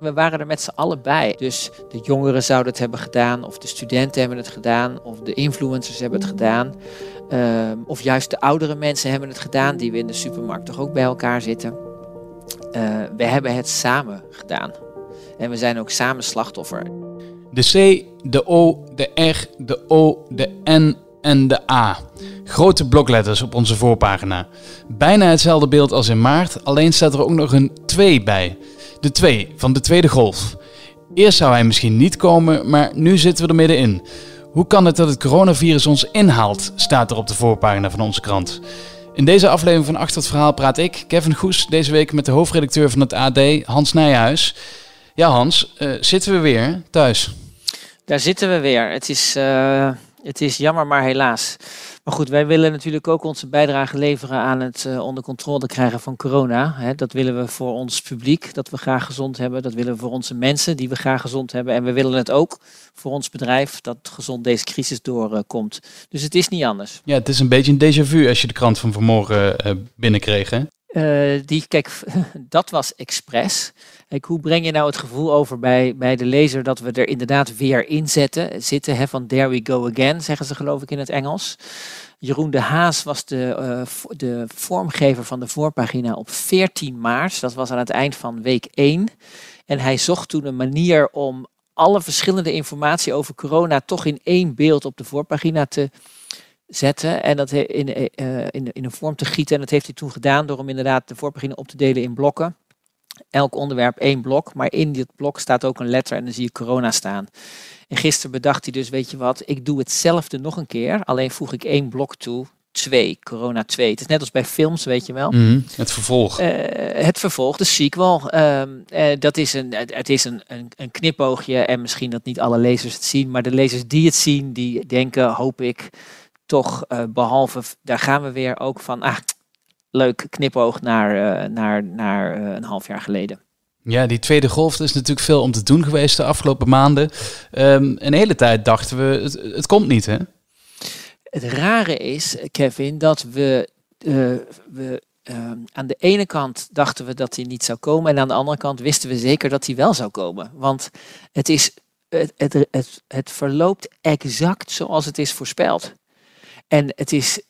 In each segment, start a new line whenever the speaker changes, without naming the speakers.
We waren er met z'n allen bij. Dus de jongeren zouden het hebben gedaan, of de studenten hebben het gedaan, of de influencers hebben het gedaan. Ehm, of juist de oudere mensen hebben het gedaan, die we in de supermarkt toch ook bij elkaar zitten. Uh, we hebben het samen gedaan. En we zijn ook samen slachtoffer.
De C, de O, de R, de O, de N en de A. Grote blokletters op onze voorpagina. Bijna hetzelfde beeld als in maart, alleen staat er ook nog een 2 bij. De 2 van de tweede golf. Eerst zou hij misschien niet komen, maar nu zitten we er middenin. Hoe kan het dat het coronavirus ons inhaalt, staat er op de voorpagina van onze krant. In deze aflevering van Achter het Verhaal praat ik, Kevin Goes, deze week met de hoofdredacteur van het AD, Hans Nijhuis. Ja Hans, uh, zitten we weer thuis?
Daar zitten we weer. Het is, uh, het is jammer, maar helaas. Maar goed, wij willen natuurlijk ook onze bijdrage leveren aan het uh, onder controle krijgen van corona. Dat willen we voor ons publiek, dat we graag gezond hebben. Dat willen we voor onze mensen, die we graag gezond hebben. En we willen het ook voor ons bedrijf, dat gezond deze crisis doorkomt. Uh, dus het is niet anders.
Ja, het is een beetje een déjà vu als je de krant van vanmorgen uh, binnenkreeg, hè?
Uh, die, kijk, dat was expres. Hoe breng je nou het gevoel over bij, bij de lezer dat we er inderdaad weer in zetten, zitten? Hè, van there we go again, zeggen ze geloof ik in het Engels. Jeroen de Haas was de, uh, de vormgever van de voorpagina op 14 maart. Dat was aan het eind van week 1. En hij zocht toen een manier om alle verschillende informatie over corona toch in één beeld op de voorpagina te zetten en dat in, uh, in, in een vorm te gieten. En dat heeft hij toen gedaan door hem inderdaad de voorpagina op te delen in blokken. Elk onderwerp één blok, maar in dit blok staat ook een letter en dan zie je corona staan. En gisteren bedacht hij dus, weet je wat, ik doe hetzelfde nog een keer, alleen voeg ik één blok toe, twee, corona 2. Het is net als bij films, weet je wel.
Mm, het vervolg.
Uh, het vervolg, de sequel. Uh, uh, dat is, een, het is een, een, een, knipoogje en misschien dat niet alle lezers het zien, maar de lezers die het zien, die denken, hoop ik, toch uh, behalve, daar gaan we weer ook van, ah, leuk knipoog naar, uh, naar, naar uh, een half jaar geleden.
Ja, die tweede golf, is natuurlijk veel om te doen geweest de afgelopen maanden. Um, een hele tijd dachten we, het, het komt niet hè?
Het rare is, Kevin, dat we, we aan de ene kant dachten we dat hij niet zou komen en aan de andere kant wisten we zeker dat hij wel zou komen. Want het, is, het, het, het, het verloopt exact zoals het is voorspeld. En het is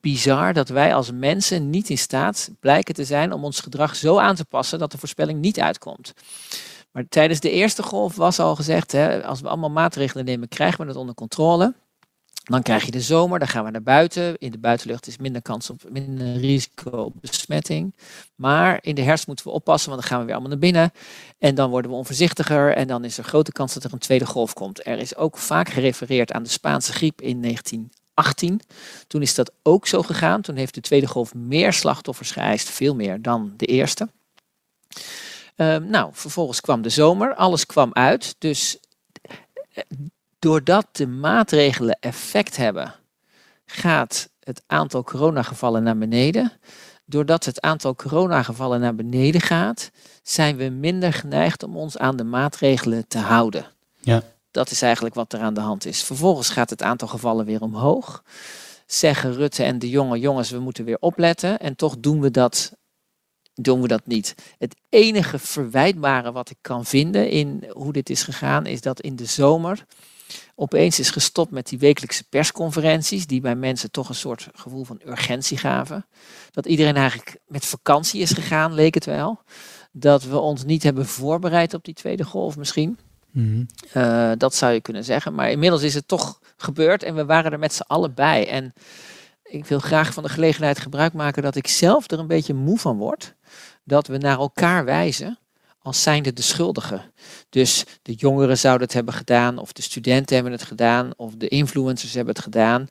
bizar dat wij als mensen niet in staat blijken te zijn om ons gedrag zo aan te passen dat de voorspelling niet uitkomt. Maar tijdens de eerste golf was al gezegd, hè, als we allemaal maatregelen nemen, krijgen we het onder controle. Dan krijg je de zomer, dan gaan we naar buiten. In de buitenlucht is minder kans op minder risico op besmetting. Maar in de herfst moeten we oppassen, want dan gaan we weer allemaal naar binnen. En dan worden we onvoorzichtiger en dan is er grote kans dat er een tweede golf komt. Er is ook vaak gerefereerd aan de Spaanse griep in 19 18. Toen is dat ook zo gegaan. Toen heeft de tweede golf meer slachtoffers geëist, veel meer dan de eerste. Um, nou, vervolgens kwam de zomer, alles kwam uit. Dus eh, doordat de maatregelen effect hebben, gaat het aantal coronagevallen naar beneden. Doordat het aantal coronagevallen naar beneden gaat, zijn we minder geneigd om ons aan de maatregelen te houden.
Ja.
Dat is eigenlijk wat er aan de hand is. Vervolgens gaat het aantal gevallen weer omhoog. Zeggen Rutte en de jonge jongens, we moeten weer opletten. En toch doen we dat, doen we dat niet. Het enige verwijtbare wat ik kan vinden in hoe dit is gegaan, is dat in de zomer opeens is gestopt met die wekelijkse persconferenties, die bij mensen toch een soort gevoel van urgentie gaven. Dat iedereen eigenlijk met vakantie is gegaan, leek het wel. Dat we ons niet hebben voorbereid op die tweede golf misschien. Mm -hmm. dat zou je kunnen zeggen. Maar inmiddels is het toch gebeurd en we waren er met z'n allen bij. En ik wil graag van de gelegenheid gebruik maken dat ik zelf er een beetje moe van word. Dat we naar elkaar wijzen als zijnde de schuldigen. Dus de jongeren zouden het hebben gedaan, of de studenten hebben het gedaan, of de influencers hebben het gedaan.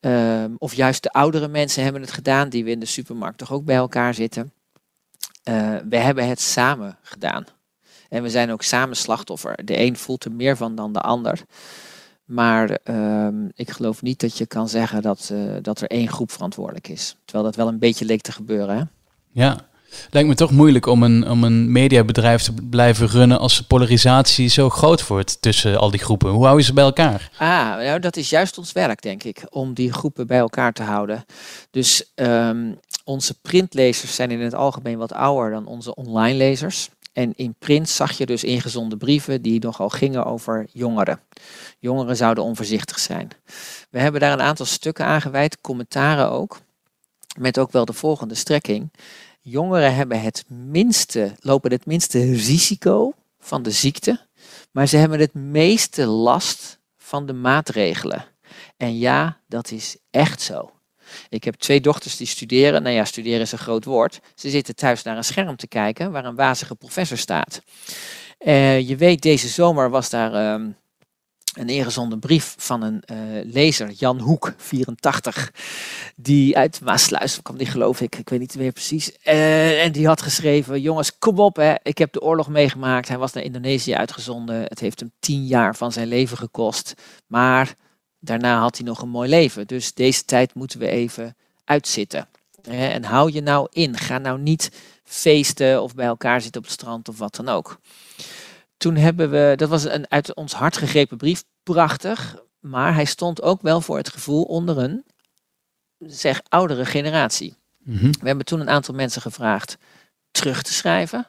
Um, of juist de oudere mensen hebben het gedaan, die we in de supermarkt toch ook bij elkaar zitten. Uh, we hebben het samen gedaan. En we zijn ook samen slachtoffer. De een voelt er meer van dan de ander. Maar um, ik geloof niet dat je kan zeggen dat, uh, dat er één groep verantwoordelijk is. Terwijl dat wel een beetje leek te gebeuren. Hè?
Ja, lijkt me toch moeilijk om een, om een mediabedrijf te blijven runnen als de polarisatie zo groot wordt tussen al die groepen. Hoe hou je ze bij elkaar?
Ah, nou, dat is juist ons werk, denk ik, om die groepen bij elkaar te houden. Dus um, onze printlezers zijn in het algemeen wat ouder dan onze online lezers. En in print zag je dus ingezonde brieven die nogal gingen over jongeren. Jongeren zouden onvoorzichtig zijn. We hebben daar een aantal stukken aan gewijd, commentaren ook, met ook wel de volgende strekking. Jongeren hebben het minste, lopen het minste risico van de ziekte, maar ze hebben het meeste last van de maatregelen. En ja, dat is echt zo. Ik heb twee dochters die studeren. Nou ja, studeren is een groot woord. Ze zitten thuis naar een scherm te kijken waar een wazige professor staat. Uh, je weet, deze zomer was daar uh, een ingezonden brief van een uh, lezer, Jan Hoek, 84, die uit Maasluis kwam, die geloof ik, ik weet niet meer precies. Uh, en die had geschreven, jongens, kom op, hè, ik heb de oorlog meegemaakt. Hij was naar Indonesië uitgezonden. Het heeft hem tien jaar van zijn leven gekost. Maar daarna had hij nog een mooi leven. Dus deze tijd moeten we even uitzitten. En hou je nou in. Ga nou niet feesten of bij elkaar zitten op het strand of wat dan ook. Toen hebben we, dat was een uit ons hart gegrepen brief, prachtig. Maar hij stond ook wel voor het gevoel onder een, zeg, oudere generatie.
Mhm.
We hebben toen een aantal mensen gevraagd terug te schrijven.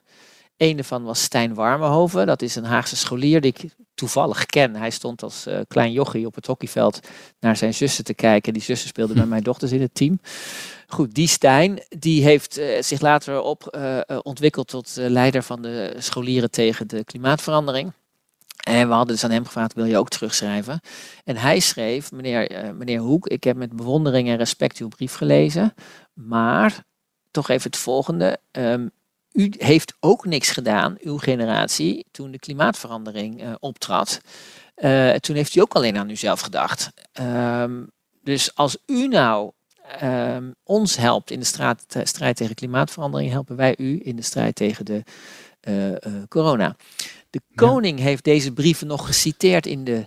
Een daarvan was Stijn Warmenhoven. Dat is een Haagse scholier die ik toevallig ken. Hij stond als uh, klein jochie op het hockeyveld naar zijn zussen te kijken. Die zussen speelden bij mijn dochters in het team. Goed, die Stijn die heeft uh, zich later op uh, ontwikkeld tot leider van de scholieren tegen de klimaatverandering. En we hadden dus aan hem gevraagd, wil je ook terugschrijven? En hij schreef, meneer, meneer Hoek, ik heb met bewondering en respect uw brief gelezen. Maar toch even het volgende. Um, u heeft ook niks gedaan, uw generatie, toen de klimaatverandering uh, optrad. Uh, toen heeft u ook alleen aan uzelf gedacht. Um, dus als u nou um, ons helpt in de straat, strijd tegen klimaatverandering, helpen wij u in de strijd tegen de uh, corona. De koning ja. heeft deze brieven nog geciteerd in de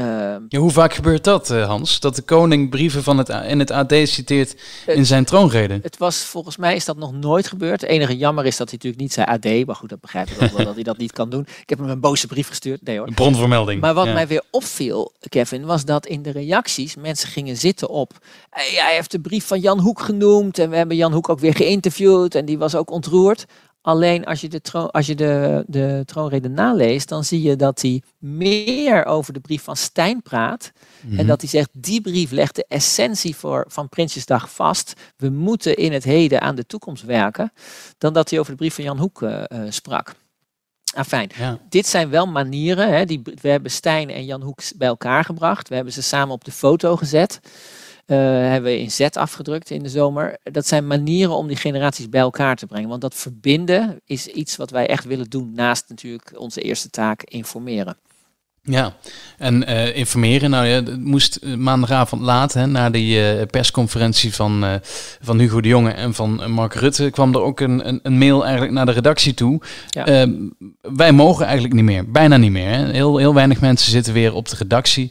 Uh, ja, hoe vaak gebeurt dat, uh, Hans? Dat de koning brieven van het, in het AD citeert in zijn troonrede?
Het was, volgens mij is dat nog nooit gebeurd. Het enige jammer is dat hij natuurlijk niet zei AD. Maar goed, dat begrijp ik ook wel dat hij dat niet kan doen. Ik heb hem een boze brief gestuurd. Nee hoor.
Een bronvermelding.
Maar wat
ja.
mij weer opviel, Kevin, was dat in de reacties mensen gingen zitten op... Hij heeft de brief van Jan Hoek genoemd. En we hebben Jan Hoek ook weer geïnterviewd. En die was ook ontroerd. Alleen als je, de, troon, als je de, de troonrede naleest, dan zie je dat hij meer over de brief van Stijn praat. En dat hij zegt, die brief legt de essentie voor, van Prinsjesdag vast. We moeten in het heden aan de toekomst werken. Dan dat hij over de brief van Jan Hoek uh, uh, sprak. Afijn,
ja.
dit zijn wel manieren. Hè, die, we hebben Stijn en Jan Hoek bij elkaar gebracht. We hebben ze samen op de foto gezet. Uh, hebben we in Z afgedrukt in de zomer. Dat zijn manieren om die generaties bij elkaar te brengen. Want dat verbinden is iets wat wij echt willen doen. Naast natuurlijk onze eerste taak informeren.
Ja, en uh, informeren, nou ja, het moest maandagavond laat, hè, na die uh, persconferentie van, uh, van Hugo de Jonge en van Mark Rutte, kwam er ook een, een, een mail eigenlijk naar de redactie toe. Ja. wij mogen eigenlijk niet meer, bijna niet meer. Hè. Heel, heel weinig mensen zitten weer op de redactie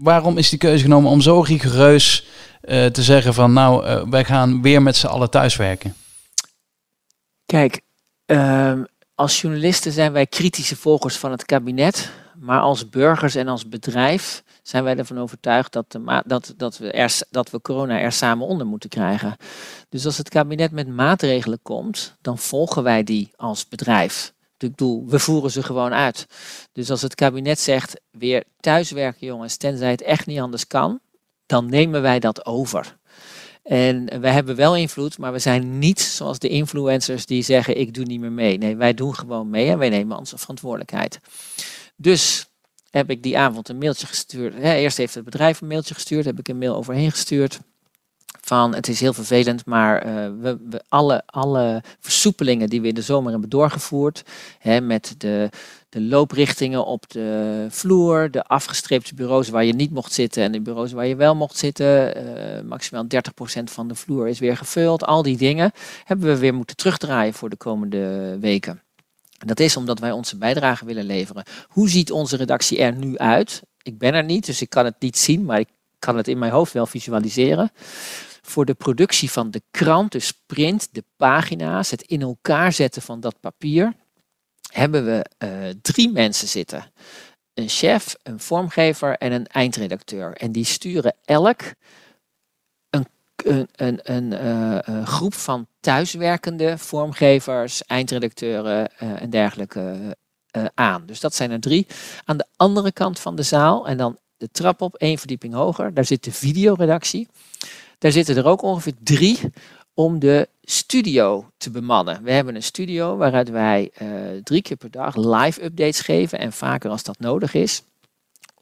waarom is die keuze genomen om zo rigoureus uh, te zeggen van nou, uh, wij gaan weer met z'n allen thuiswerken?
Kijk, uh, als journalisten zijn wij kritische volgers van het kabinet, maar als burgers en als bedrijf zijn wij ervan overtuigd dat, de dat, dat, we dat we corona er samen onder moeten krijgen. Dus als het kabinet met maatregelen komt, dan volgen wij die als bedrijf. Ik bedoel, we voeren ze gewoon uit. Dus als het kabinet zegt, weer thuiswerken jongens, tenzij het echt niet anders kan, dan nemen wij dat over. En wij hebben wel invloed, maar we zijn niet zoals de influencers die zeggen, ik doe niet meer mee. Nee, wij doen gewoon mee en wij nemen onze verantwoordelijkheid. Dus heb ik die avond een mailtje gestuurd. Eerst heeft het bedrijf een mailtje gestuurd, heb ik een mail overheen gestuurd van het is heel vervelend, maar uh, we, alle, alle versoepelingen die we in de zomer hebben doorgevoerd, hè, met de, de looprichtingen op de vloer, de afgestreepte bureaus waar je niet mocht zitten en de bureaus waar je wel mocht zitten, uh, maximaal 30% van de vloer is weer gevuld, al die dingen hebben we weer moeten terugdraaien voor de komende weken. Dat is omdat wij onze bijdrage willen leveren. Hoe ziet onze redactie er nu uit? Ik ben er niet, dus ik kan het niet zien, maar ik kan het in mijn hoofd wel visualiseren voor de productie van de krant, dus print, de pagina's, het in elkaar zetten van dat papier, hebben we uh, drie mensen zitten. Een chef, een vormgever en een eindredacteur. En die sturen elk een een, een, uh, groep van thuiswerkende vormgevers, eindredacteuren uh, en dergelijke aan. Dus dat zijn er drie. Aan de andere kant van de zaal en dan de trap op, één verdieping hoger, daar zit de videoredactie. Daar zitten er ook ongeveer drie om de studio te bemannen. We hebben een studio waaruit wij drie keer per dag live updates geven en vaker als dat nodig is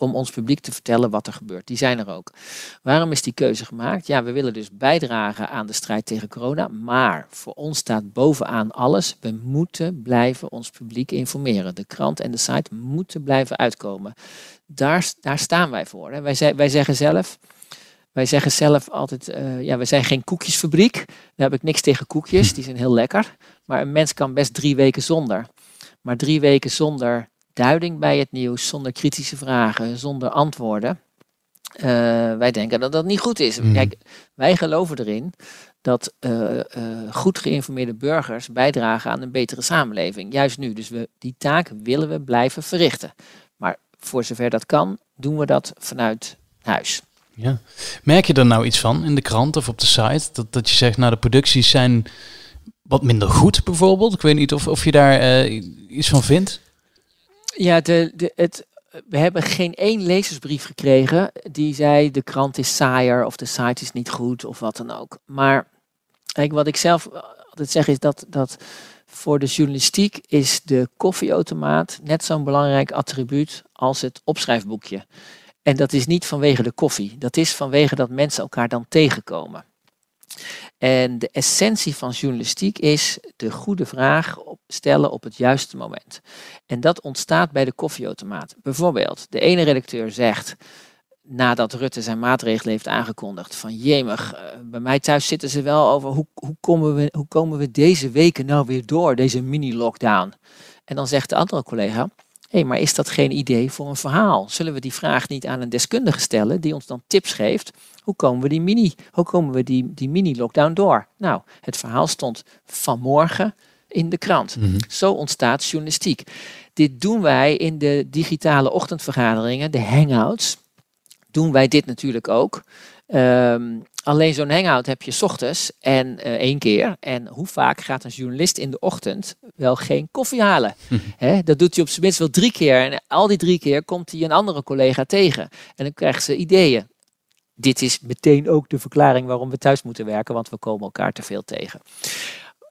om ons publiek te vertellen wat er gebeurt. Die zijn er ook. Waarom is die keuze gemaakt? Ja, we willen dus bijdragen aan de strijd tegen corona, maar voor ons staat bovenaan alles. We moeten blijven ons publiek informeren. De krant en de site moeten blijven uitkomen. Daar, daar staan wij voor. Wij, wij zeggen zelf. Wij zeggen zelf altijd, uh, ja, we zijn geen koekjesfabriek. Daar heb ik niks tegen koekjes, die zijn heel lekker. Maar een mens kan best drie weken zonder. Maar drie weken zonder duiding bij het nieuws, zonder kritische vragen, zonder antwoorden. Uh, wij denken dat dat niet goed is. Mm. Kijk, wij geloven erin dat uh, uh, goed geïnformeerde burgers bijdragen aan een betere samenleving. Juist nu. Dus we, die taak willen we blijven verrichten. Maar voor zover dat kan, doen we dat vanuit huis.
Ja. Merk je er nou iets van in de krant of op de site? Dat, dat je zegt, nou de producties zijn wat minder goed bijvoorbeeld. Ik weet niet of, of je daar iets van vindt.
Ja, de, de, het, we hebben geen één lezersbrief gekregen die zei de krant is saaier of de site is niet goed of wat dan ook. Maar kijk, wat ik zelf altijd zeg is dat, dat voor de journalistiek is de koffieautomaat net zo'n belangrijk attribuut als het opschrijfboekje. En dat is niet vanwege de koffie, dat is vanwege dat mensen elkaar dan tegenkomen. En de essentie van journalistiek is de goede vraag stellen op het juiste moment. En dat ontstaat bij de koffieautomaat. Bijvoorbeeld, de ene redacteur zegt, nadat Rutte zijn maatregelen heeft aangekondigd, van jemig, eh, bij mij thuis zitten ze wel over hoe, hoe, komen we, hoe komen we deze weken nou weer door, deze mini-lockdown. En dan zegt de andere collega, hey, maar is dat geen idee voor een verhaal? Zullen we die vraag niet aan een deskundige stellen die ons dan tips geeft? Hoe komen we die mini, hoe komen we die, die mini-lockdown door? Nou, het verhaal stond vanmorgen in de krant. Mhm. Zo ontstaat journalistiek. Dit doen wij in de digitale ochtendvergaderingen, de hangouts. Doen wij dit natuurlijk ook. Ehm, alleen zo'n hangout heb je s ochtends en uh, één keer. En hoe vaak gaat een journalist in de ochtend wel geen koffie halen? Mhm. dat doet hij op zijn minst wel drie keer. En al die drie keer komt hij een andere collega tegen. En dan krijgt ze ideeën. Dit is meteen ook de verklaring waarom we thuis moeten werken, want we komen elkaar te veel tegen.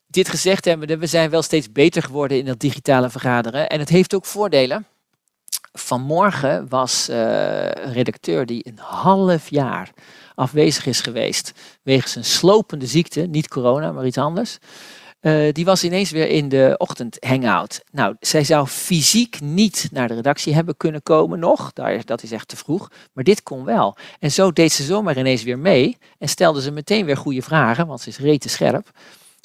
Dit gezegd hebben we zijn wel steeds beter geworden in dat digitale vergaderen. En het heeft ook voordelen. Vanmorgen was uh, een redacteur die een half jaar afwezig is geweest wegens een slopende ziekte, niet corona, maar iets anders. Uh, die was ineens weer in de ochtend hangout. Nou, zij zou fysiek niet naar de redactie hebben kunnen komen nog. Daar, dat is echt te vroeg. Maar dit kon wel. En zo deed ze zomaar ineens weer mee. En stelde ze meteen weer goede vragen, want ze is rete scherp.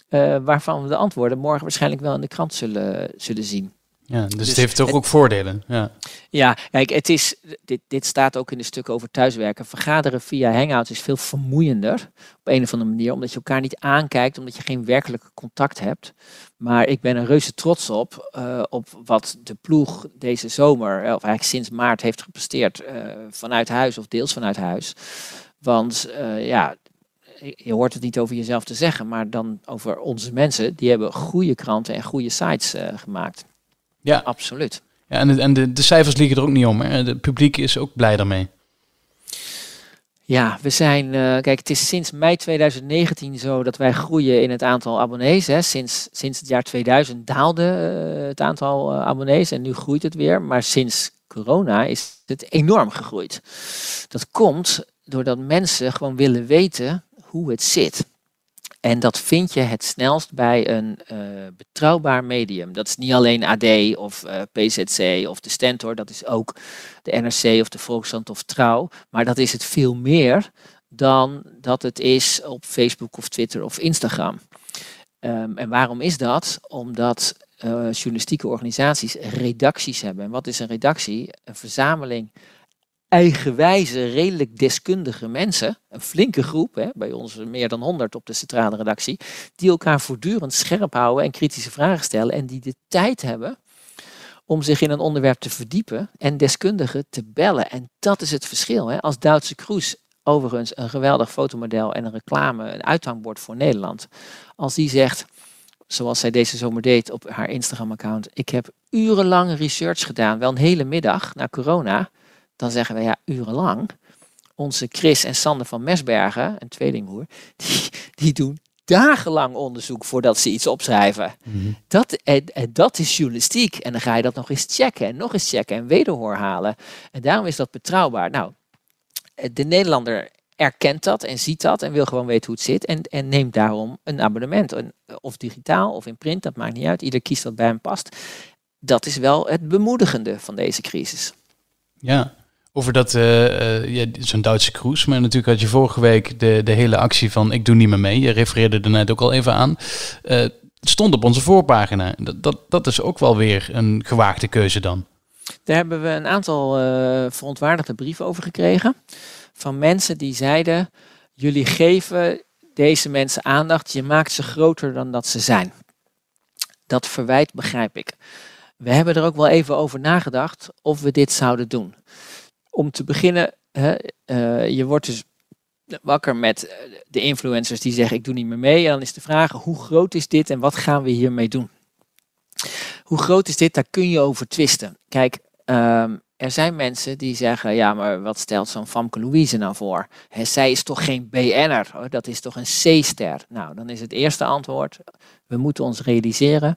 Uh, waarvan we de antwoorden morgen waarschijnlijk wel in de krant zullen, zullen zien.
Ja, dus, het heeft toch ook voordelen. Ja,
ja kijk, het is, dit, dit staat ook in de stuk over thuiswerken. Vergaderen via Hangouts is veel vermoeiender op een of andere manier, omdat je elkaar niet aankijkt, omdat je geen werkelijke contact hebt. Maar ik ben er reuze trots op, uh, op wat de ploeg deze zomer, of eigenlijk sinds maart, heeft gepresteerd uh, vanuit huis of deels vanuit huis. Want uh, ja, je hoort het niet over jezelf te zeggen, maar dan over onze mensen. Die hebben goede kranten en goede sites gemaakt. Ja, absoluut.
Ja, en de, en de, de cijfers liggen er ook niet om. Hè? Het publiek is ook blij daarmee.
Ja, we zijn, uh, kijk, het is sinds mei 2019 zo dat wij groeien in het aantal abonnees. Hè. Sinds, sinds het jaar 2000 daalde uh, het aantal uh, abonnees en nu groeit het weer. Maar sinds corona is het enorm gegroeid. Dat komt doordat mensen gewoon willen weten hoe het zit. En dat vind je het snelst bij een uh, betrouwbaar medium. Dat is niet alleen AD of eh, PZC of de Stentor, dat is ook de NRC of de Volkskrant of Trouw. Maar dat is het veel meer dan dat het is op Facebook of Twitter of Instagram. Um, en waarom is dat? Omdat uh, journalistieke organisaties redacties hebben. En wat is een redactie? Een verzameling eigenwijze, redelijk deskundige mensen, een flinke groep, hè, bij ons meer dan 100 op de centrale redactie, die elkaar voortdurend scherp houden en kritische vragen stellen en die de tijd hebben om zich in een onderwerp te verdiepen en deskundigen te bellen. En dat is het verschil. Hè. Als Duitse Kroes overigens een geweldig fotomodel en een reclame, een uithangbord voor Nederland. Als die zegt, zoals zij deze zomer deed op haar Instagram-account, ik heb urenlang research gedaan, wel een hele middag na corona, dan zeggen we ja, urenlang. Onze Chris en Sander van Mesbergen, een tweelingmoer, die, die doen dagenlang onderzoek voordat ze iets opschrijven. dat, en, en dat is journalistiek. En dan ga je dat nog eens checken en nog eens checken en wederhoor halen. En daarom is dat betrouwbaar. Nou, de Nederlander erkent dat en ziet dat en wil gewoon weten hoe het zit. En, en neemt daarom een abonnement. Of digitaal of in print, dat maakt niet uit. Ieder kiest wat bij hem past. Dat is wel het bemoedigende van deze crisis.
Ja, over dat, uh, uh, zo'n Duitse cruise. Maar natuurlijk had je vorige week de, de hele actie van ik doe niet meer mee. Je refereerde er net ook al even aan. Het stond op onze voorpagina. Dat, dat, dat is ook wel weer een gewaagde keuze dan.
Daar hebben we een aantal verontwaardigde brieven over gekregen. Van mensen die zeiden, jullie geven deze mensen aandacht. Je maakt ze groter dan dat ze zijn. Dat verwijt begrijp ik. We hebben er ook wel even over nagedacht of we dit zouden doen om te beginnen, hè, uh, je wordt dus wakker met eh, de influencers die zeggen ik doe niet meer mee. En dan is de vraag hoe groot is dit en wat gaan we hiermee doen? Hoe groot is dit? Daar kun je over twisten. Kijk, um, er zijn mensen die zeggen, ja, maar wat stelt zo'n Famke Louise nou voor? He, zij is toch geen BN'er, dat is toch een C-ster? Nou, dan is het eerste antwoord, we moeten ons realiseren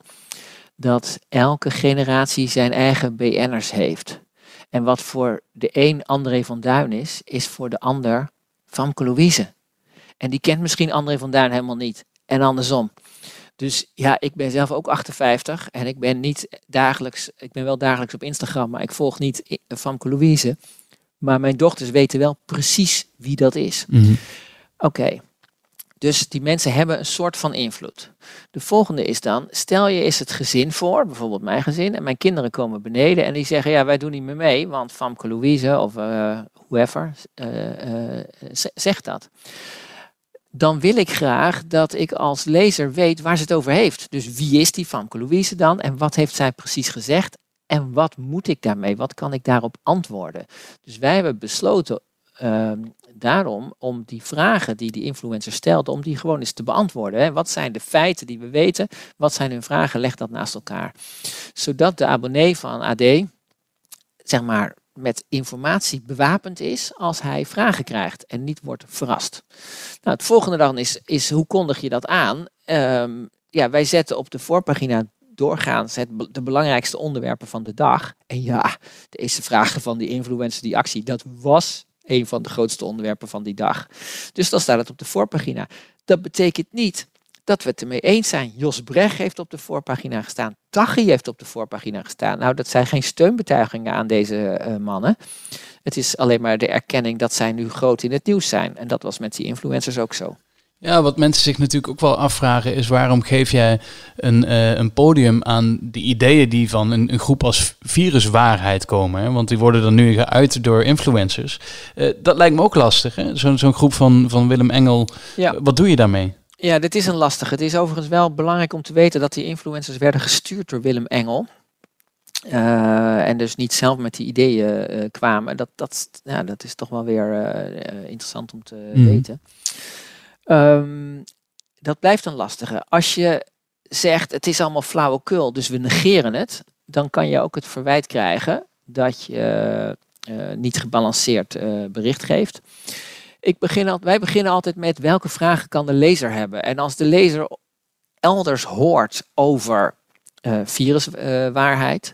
dat elke generatie zijn eigen BN'ers heeft. En wat voor de een André van Duin is, is voor de ander Famke Louise. En die kent misschien André van Duin helemaal niet. En andersom. Dus ja, ik ben zelf ook 58 en ik ben niet dagelijks, ik ben wel dagelijks op Instagram, maar ik volg niet Famke Louise. Maar mijn dochters weten wel precies wie dat is. Mhm. Oké, dus die mensen hebben een soort van invloed. De volgende is dan, stel je is het gezin voor, bijvoorbeeld mijn gezin, en mijn kinderen komen beneden en die zeggen, ja, wij doen niet meer mee, want Famke Louise of uh, whoever uh, uh, zegt dat. Dan wil ik graag dat ik als lezer weet waar ze het over heeft. Dus wie is die Famke Louise dan en wat heeft zij precies gezegd en wat moet ik daarmee? Wat kan ik daarop antwoorden? Dus wij hebben besloten ehm, daarom om die vragen die die influencer stelt, om die gewoon eens te beantwoorden. Hè. Wat zijn de feiten die we weten? Wat zijn hun vragen? Leg dat naast elkaar. Zodat de abonnee van AD, zeg maar, met informatie bewapend is als hij vragen krijgt en niet wordt verrast. Nou, het volgende dan is, is hoe kondig je dat aan? Ehm, ja, wij zetten op de voorpagina doorgaans het, de belangrijkste onderwerpen van de dag. En ja, de eerste vragen van die influencer, die actie, dat was een van de grootste onderwerpen van die dag. Dus dan staat het op de voorpagina. Dat betekent niet dat we het ermee eens zijn. Jos Brecht heeft op de voorpagina gestaan. Taghi heeft op de voorpagina gestaan. Nou, dat zijn geen steunbetuigingen aan deze uh, mannen. Het is alleen maar de erkenning dat zij nu groot in het nieuws zijn. En dat was met die influencers ook zo.
Ja, wat mensen zich natuurlijk ook wel afvragen is waarom geef jij een, uh, een podium aan de ideeën die van een, een groep als viruswaarheid komen. Hè? Want die worden dan nu geuit door influencers. Uh, dat lijkt me ook lastig. Zo'n zo'n groep van, van Willem Engel. Ja. Wat doe je daarmee?
Ja, dit is een lastige. Het is overigens wel belangrijk om te weten dat die influencers werden gestuurd door Willem Engel. Uh, en dus niet zelf met die ideeën kwamen. Dat, dat, ja, dat is toch wel weer interessant om te mm. weten. Um, dat blijft een lastige. Als je zegt het is allemaal flauwekul, dus we negeren het, dan kan je ook het verwijt krijgen dat je uh, niet gebalanceerd uh, bericht geeft. Ik begin al, wij beginnen altijd met welke vragen kan de lezer hebben. En als de lezer elders hoort over uh, viruswaarheid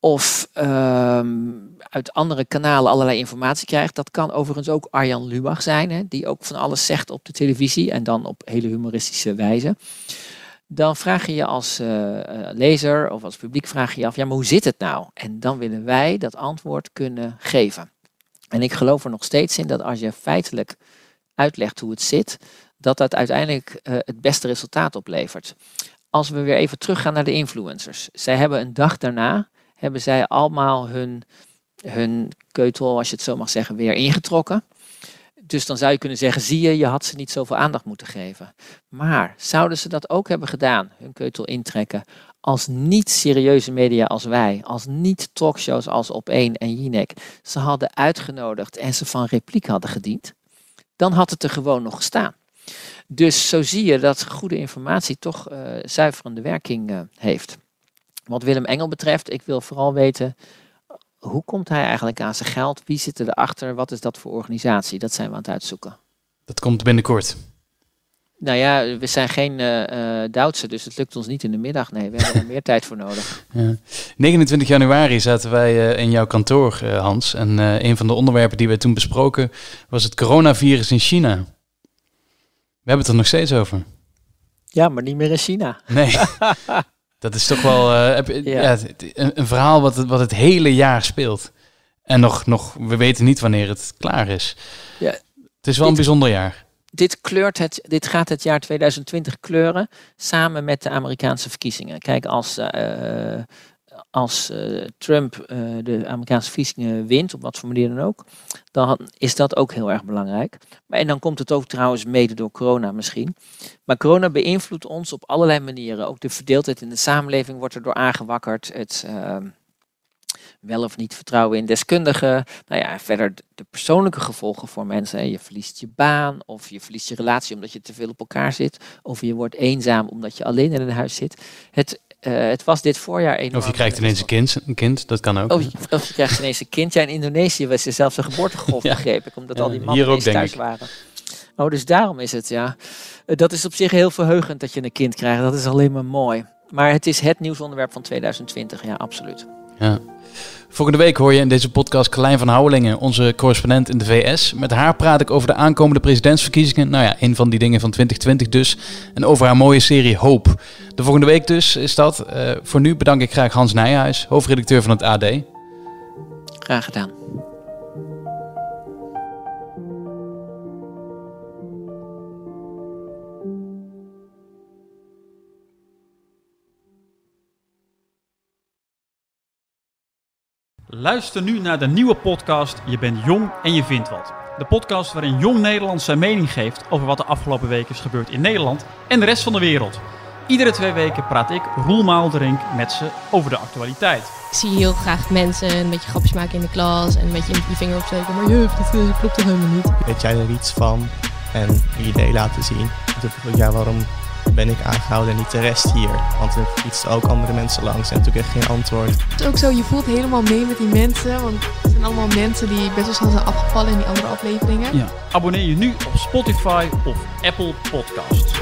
of ehm, uit andere kanalen allerlei informatie krijgt. Dat kan overigens ook Arjan Lubach zijn, hè, die ook van alles zegt op de televisie en dan op hele humoristische wijze. Dan vraag je je als uh, lezer of als publiek vraag je af, ja, maar hoe zit het nou? En dan willen wij dat antwoord kunnen geven. En ik geloof er nog steeds in dat als je feitelijk uitlegt hoe het zit, dat dat uiteindelijk uh, het beste resultaat oplevert. Als we weer even teruggaan naar de influencers. Zij hebben een dag daarna hebben zij allemaal hun, hun keutel, als je het zo mag zeggen, weer ingetrokken. Dus dan zou je kunnen zeggen, zie je, je had ze niet zoveel aandacht moeten geven. Maar zouden ze dat ook hebben gedaan, hun keutel intrekken, als niet serieuze media als wij, als niet talkshows als Op1 en Jinek, ze hadden uitgenodigd en ze van repliek hadden gediend? dan had het er gewoon nog gestaan. Dus zo zie je dat goede informatie toch uh, zuiverende werking uh, heeft. Wat Willem Engel betreft, ik wil vooral weten, hoe komt hij eigenlijk aan zijn geld? Wie zit erachter? Wat is dat voor organisatie? Dat zijn we aan het uitzoeken.
Dat komt binnenkort.
Nou ja, we zijn geen uh, Duitse, dus het lukt ons niet in de middag. Nee, we hebben er meer tijd voor nodig.
Ja. 29 januari zaten wij uh, in jouw kantoor, Hans. En een van de onderwerpen die we toen besproken was het coronavirus in China. We hebben het er nog steeds over.
Ja, maar niet meer in China.
Nee. Dat is toch wel heb, ja. ja een, een, verhaal wat het, wat het hele jaar speelt. En nog, nog, we weten niet wanneer het klaar is. Ja, het is wel dit, een bijzonder jaar.
Dit, kleurt het, dit gaat het jaar 2020 kleuren samen met de Amerikaanse verkiezingen. Kijk, als, uh, als uh, Trump uh, de Amerikaanse verkiezingen wint, op wat voor manier dan ook, dan is dat ook heel erg belangrijk. Maar, en dan komt het ook trouwens mede door corona misschien. Maar corona beïnvloedt ons op allerlei manieren. Ook de verdeeldheid in de samenleving wordt erdoor aangewakkerd. Het uh, wel of niet vertrouwen in deskundigen. Nou ja, verder de persoonlijke gevolgen voor mensen. Je verliest je baan of je verliest je relatie omdat je te veel op elkaar zit. Of je wordt eenzaam omdat je alleen in een huis zit. Het uh, het was dit voorjaar enorm.
Of je krijgt ineens een kind, een kind dat kan ook.
Of je, of je krijgt ineens een kind. Ja, in Indonesië was er zelfs een geboortegolf, ja. begreep ik, omdat ja, al die mannen hier ook, thuis waren. Oh, dus daarom is het, ja. Uh, dat is op zich heel verheugend dat je een kind krijgt. Dat is alleen maar mooi. Maar het is het nieuwsonderwerp van 2020, ja, absoluut.
Ja. Volgende week hoor je in deze podcast Klein van Houwelingen, onze correspondent in de VS. Met haar praat ik over de aankomende presidentsverkiezingen. Nou ja, een van die dingen van 2020 dus. En over haar mooie serie Hoop. De volgende week dus is dat. Uh, voor nu bedank ik graag Hans Nijhuis, hoofdredacteur van het AD.
Graag gedaan.
Luister nu naar de nieuwe podcast Je bent jong en je vindt wat. De podcast waarin jong Nederland zijn mening geeft over wat de afgelopen weken is gebeurd in Nederland en de rest van de wereld. Iedere twee weken praat ik, Roel Maalderink, met ze over de actualiteit.
Ik zie heel graag mensen een beetje grapjes maken in de klas en een beetje je vinger opsteken. Maar juf, dat klopt toch helemaal niet.
Weet jij er iets van en een idee laten zien? Ja, waarom ben ik aangehouden en niet de rest hier. Want er fietsen ook andere mensen langs en natuurlijk echt geen antwoord.
Het is ook zo, je voelt helemaal mee met die mensen. Want het zijn allemaal mensen die best wel snel zijn afgevallen in die andere afleveringen.
Ja. Abonneer je nu op Spotify of Apple Podcasts.